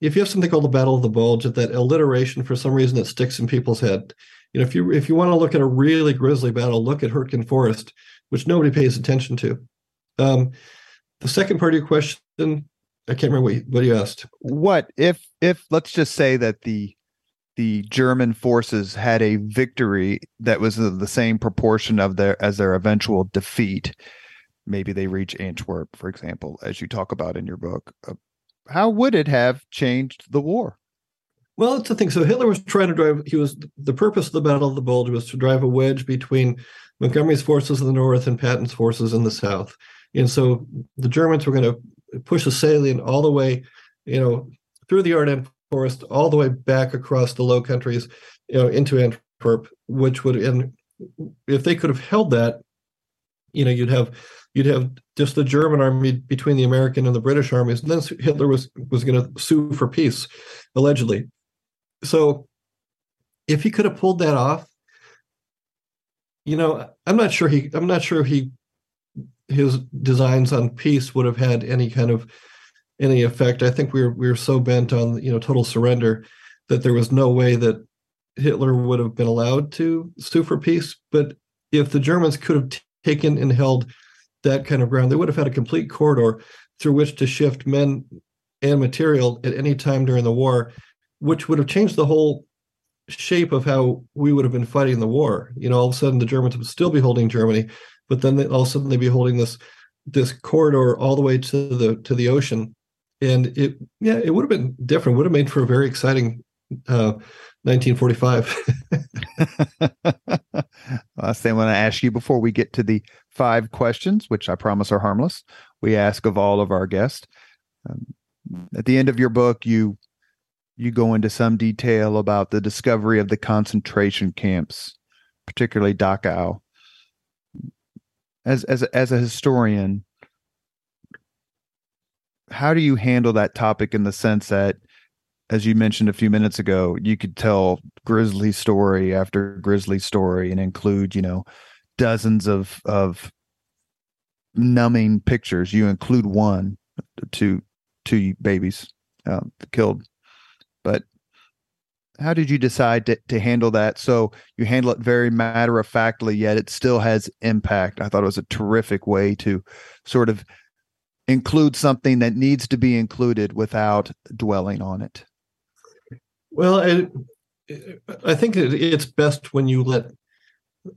if you have something called the Battle of the Bulge, that alliteration for some reason that sticks in people's head. You know, if you if you want to look at a really grisly battle, look at Hürtgen Forest, which nobody pays attention to. Um, the second part of your question, I can't remember what you, what you asked. What if if let's just say that the the German forces had a victory that was the same proportion of their as their eventual defeat. Maybe they reach Antwerp, for example, as you talk about in your book. Uh, how would it have changed the war? Well, it's the thing. So Hitler was trying to drive. He was the purpose of the Battle of the Bulge was to drive a wedge between Montgomery's forces in the north and Patton's forces in the south. And so the Germans were going to push the salient all the way, you know, through the Ardennes forest, all the way back across the Low Countries, you know, into Antwerp, which would, and if they could have held that, you know, you'd have you'd have just the German army between the American and the British armies, and then Hitler was was going to sue for peace, allegedly. So, if he could have pulled that off, you know, I'm not sure he. I'm not sure he his designs on peace would have had any kind of any effect. I think we were we were so bent on you know total surrender that there was no way that Hitler would have been allowed to sue for peace. But if the Germans could have t- taken and held that kind of ground, they would have had a complete corridor through which to shift men and material at any time during the war, which would have changed the whole shape of how we would have been fighting the war. You know, all of a sudden the Germans would still be holding Germany, but then they, all of a sudden they'd be holding this this corridor all the way to the to the ocean, and it yeah it would have been different. Would have made for a very exciting uh, 1945. Last thing I want to ask you before we get to the five questions, which I promise are harmless, we ask of all of our guests. Um, at the end of your book, you you go into some detail about the discovery of the concentration camps, particularly Dachau. As as as a historian, how do you handle that topic in the sense that as you mentioned a few minutes ago, you could tell grisly story after grisly story and include, you know, dozens of of numbing pictures. You include one, two two babies uh, killed how did you decide to, to handle that? So you handle it very matter of factly, yet it still has impact. I thought it was a terrific way to sort of include something that needs to be included without dwelling on it. Well, I, I think it's best when you let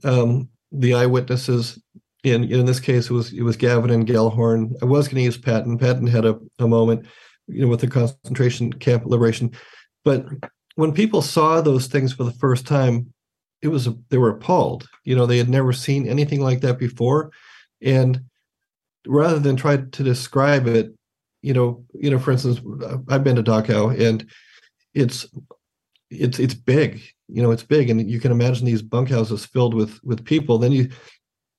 um, the eyewitnesses in. In this case, it was it was Gavin and Gellhorn. I was going to use Patton. Patton had a, a moment, you know, with the concentration camp liberation but when people saw those things for the first time, it was they were appalled. You know, they had never seen anything like that before, and rather than try to describe it, you know, you know, for instance, I've been to Dachau, and it's it's it's big. You know, it's big, and you can imagine these bunkhouses filled with with people. Then you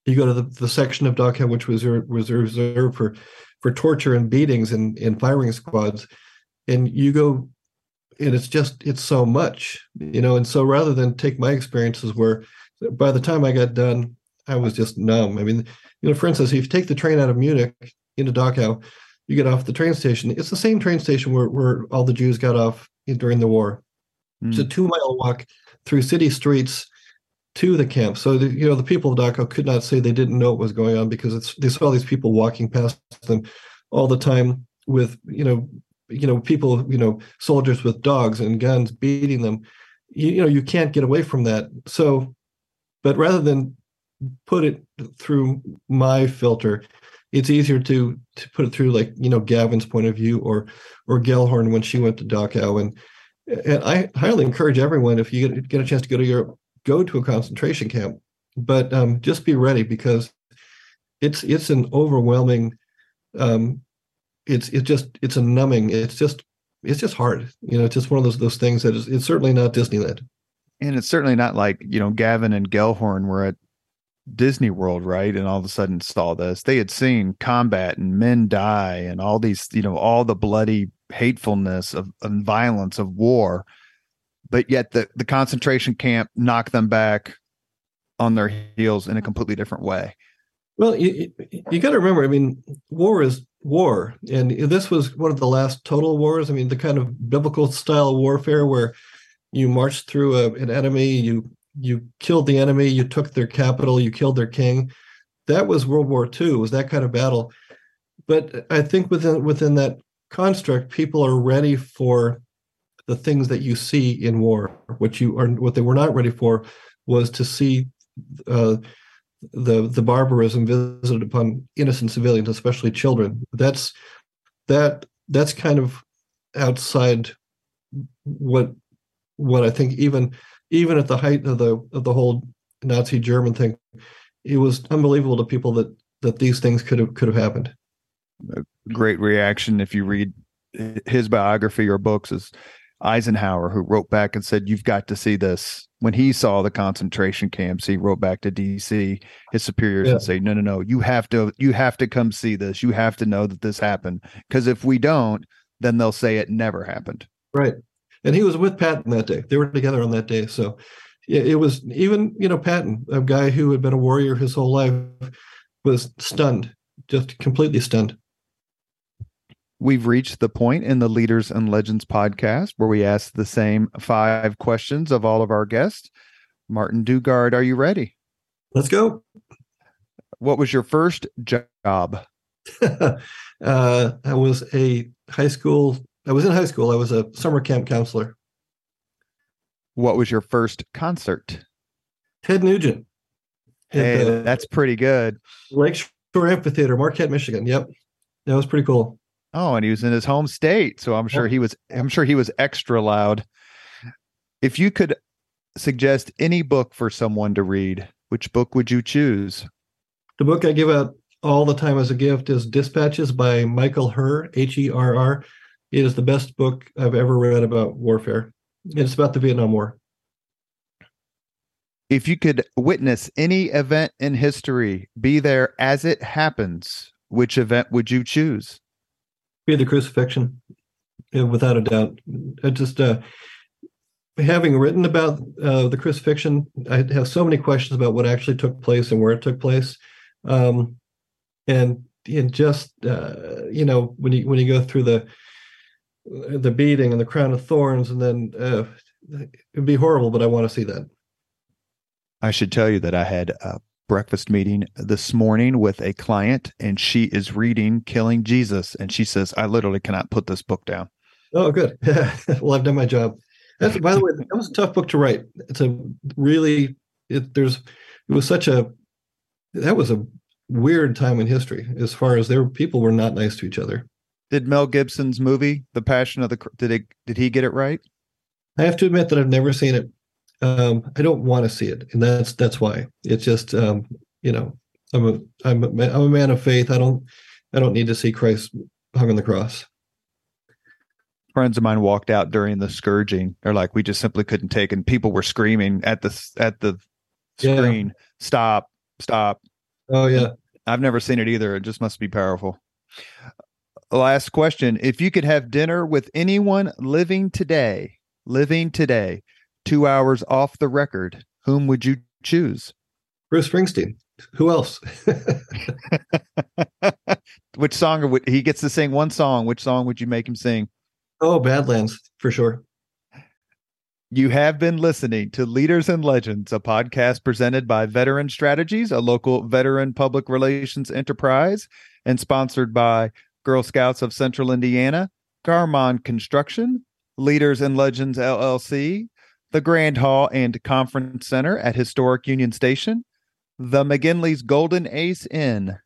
you go to the, the section of Dachau which was was reserved for for torture and beatings and, and firing squads, and you go and it's just it's so much you know and so rather than take my experiences where by the time i got done i was just numb i mean you know for instance if you take the train out of munich into dachau you get off the train station it's the same train station where, where all the jews got off during the war mm. it's a hmm. two mile walk through city streets to the camp so the, you know the people of dachau could not say they didn't know what was going on because it's they saw these people walking past them all the time with you know you know people you know soldiers with dogs and guns beating them you, you know you can't get away from that. So but rather than put it through my filter it's easier to to put it through like you know Gavin's point of view or or Gellhorn when she went to Dachau. And and I highly encourage everyone if you get, get a chance to go to Europe go to a concentration camp but um, just be ready because it's it's an overwhelming um, it's it's just it's a numbing. It's just it's just hard. You know, it's just one of those those things that is it's certainly not Disneyland. And it's certainly not like, you know, Gavin and Gellhorn were at Disney World, right? And all of a sudden saw this. They had seen combat and men die and all these, you know, all the bloody hatefulness of and violence of war. But yet the, the concentration camp knocked them back on their heels in a completely different way. Well, you, you got to remember, I mean, war is war. And this was one of the last total wars. I mean, the kind of biblical style warfare where you marched through a, an enemy, you you killed the enemy, you took their capital, you killed their king. That was World War II. It was that kind of battle. But I think within within that construct, people are ready for the things that you see in war. What you are, what they were not ready for, was to see uh, the the barbarism visited upon innocent civilians, especially children. That's that that's kind of outside what what I think even even at the height of the of the whole Nazi German thing, it was unbelievable to people that that these things could have could have happened. A great reaction if you read his biography or books is Eisenhower, who wrote back and said, You've got to see this. When he saw the concentration camps, he wrote back to DC, his superiors, Yeah. and say, No, no, no, you have to, you have to come see this. You have to know that this happened. Because if we don't, then they'll say it never happened. Right. And he was with Patton that day. They were together on that day. So yeah, it was even, you know, Patton, a guy who had been a warrior his whole life, was stunned, just completely stunned. We've reached the point in the Leaders and Legends podcast where we ask the same five questions of all of our guests. Martin Dugard, are you ready? Let's go. What was your first job? uh, I was a high school, I was in high school. I was a summer camp counselor. What was your first concert? Ted Nugent. at Hey, that's pretty good. Lakeshore Amphitheater, Marquette, Michigan. Yep. That was pretty cool. Oh, and he was in his home state, so I'm sure oh. he was I'm sure he was extra loud. If you could suggest any book for someone to read, which book would you choose? The book I give out all the time as a gift is Dispatches by Michael Herr, H E R R. It is the best book I've ever read about warfare. It's about the Vietnam War. If you could witness any event in history, be there as it happens, which event would you choose? Be the crucifixion, yeah, without a doubt. I just uh, having written about uh, the crucifixion, I have so many questions about what actually took place and where it took place, um, and and just uh, you know when you when you go through the the beating and the crown of thorns, and then uh, it'd be horrible, but I want to see that. I should tell you that I had a breakfast meeting this morning with a client, and she is reading Killing Jesus. And she says, I literally cannot put this book down. Oh, good. well, I've done my job. That's by the way, that was a tough book to write. It's a really it, there's it was such a that was a weird time in history as far as there were people were not nice to each other. Did Mel Gibson's movie, The Passion of the did it did he get it right? I have to admit that I've never seen it. Um, I don't want to see it, and that's that's why. It's just um, you know I'm a I'm a, I'm a man of faith. I don't I don't need to see Christ hung on the cross. Friends of mine walked out during the scourging. They're like, we just simply couldn't take, it. and people were screaming at the at the Yeah. screen, "Stop! Stop!" Oh yeah, I've never seen it either. It just must be powerful. Last question. If you could have dinner with anyone living today, living today, two hours off the record, whom would you choose? Bruce Springsteen. Who else? Which song would he gets to sing one song? Which song would you make him sing? oh, Badlands for sure. You have been listening to Leaders and Legends, a podcast presented by Veteran Strategies, a local veteran public relations enterprise, and sponsored by Girl Scouts of Central Indiana, Garmong Construction, Leaders and Legends LLC, the Grand Hall and Conference Center at Historic Union Station, the McGinley's Golden Ace Inn,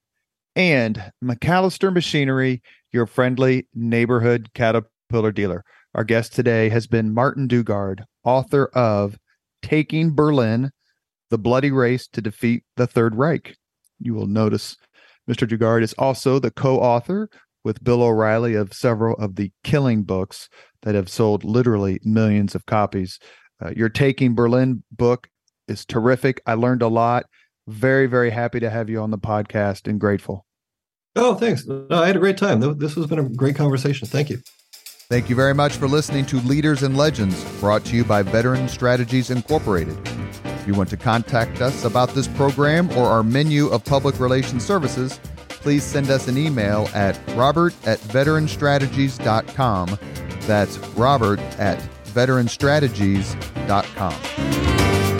and MacAllister Machinery, your friendly neighborhood Caterpillar dealer. Our guest today has been Martin Dugard, author of Taking Berlin, The Bloody Race to Defeat the Third Reich. You will notice Mr. Dugard is also the co author with Bill O'Reilly of several of the killing books that have sold literally millions of copies. Uh, your Taking Berlin book is terrific. I learned a lot. Very, very happy to have you on the podcast and grateful. Oh, thanks. No, I had a great time. This has been a great conversation. Thank you. Thank you very much for listening to Leaders and Legends, brought to you by Veteran Strategies Incorporated. If you want to contact us about this program or our menu of public relations services, please send us an email at robert at veteranstrategies.com. That's robert at veteranstrategies.com.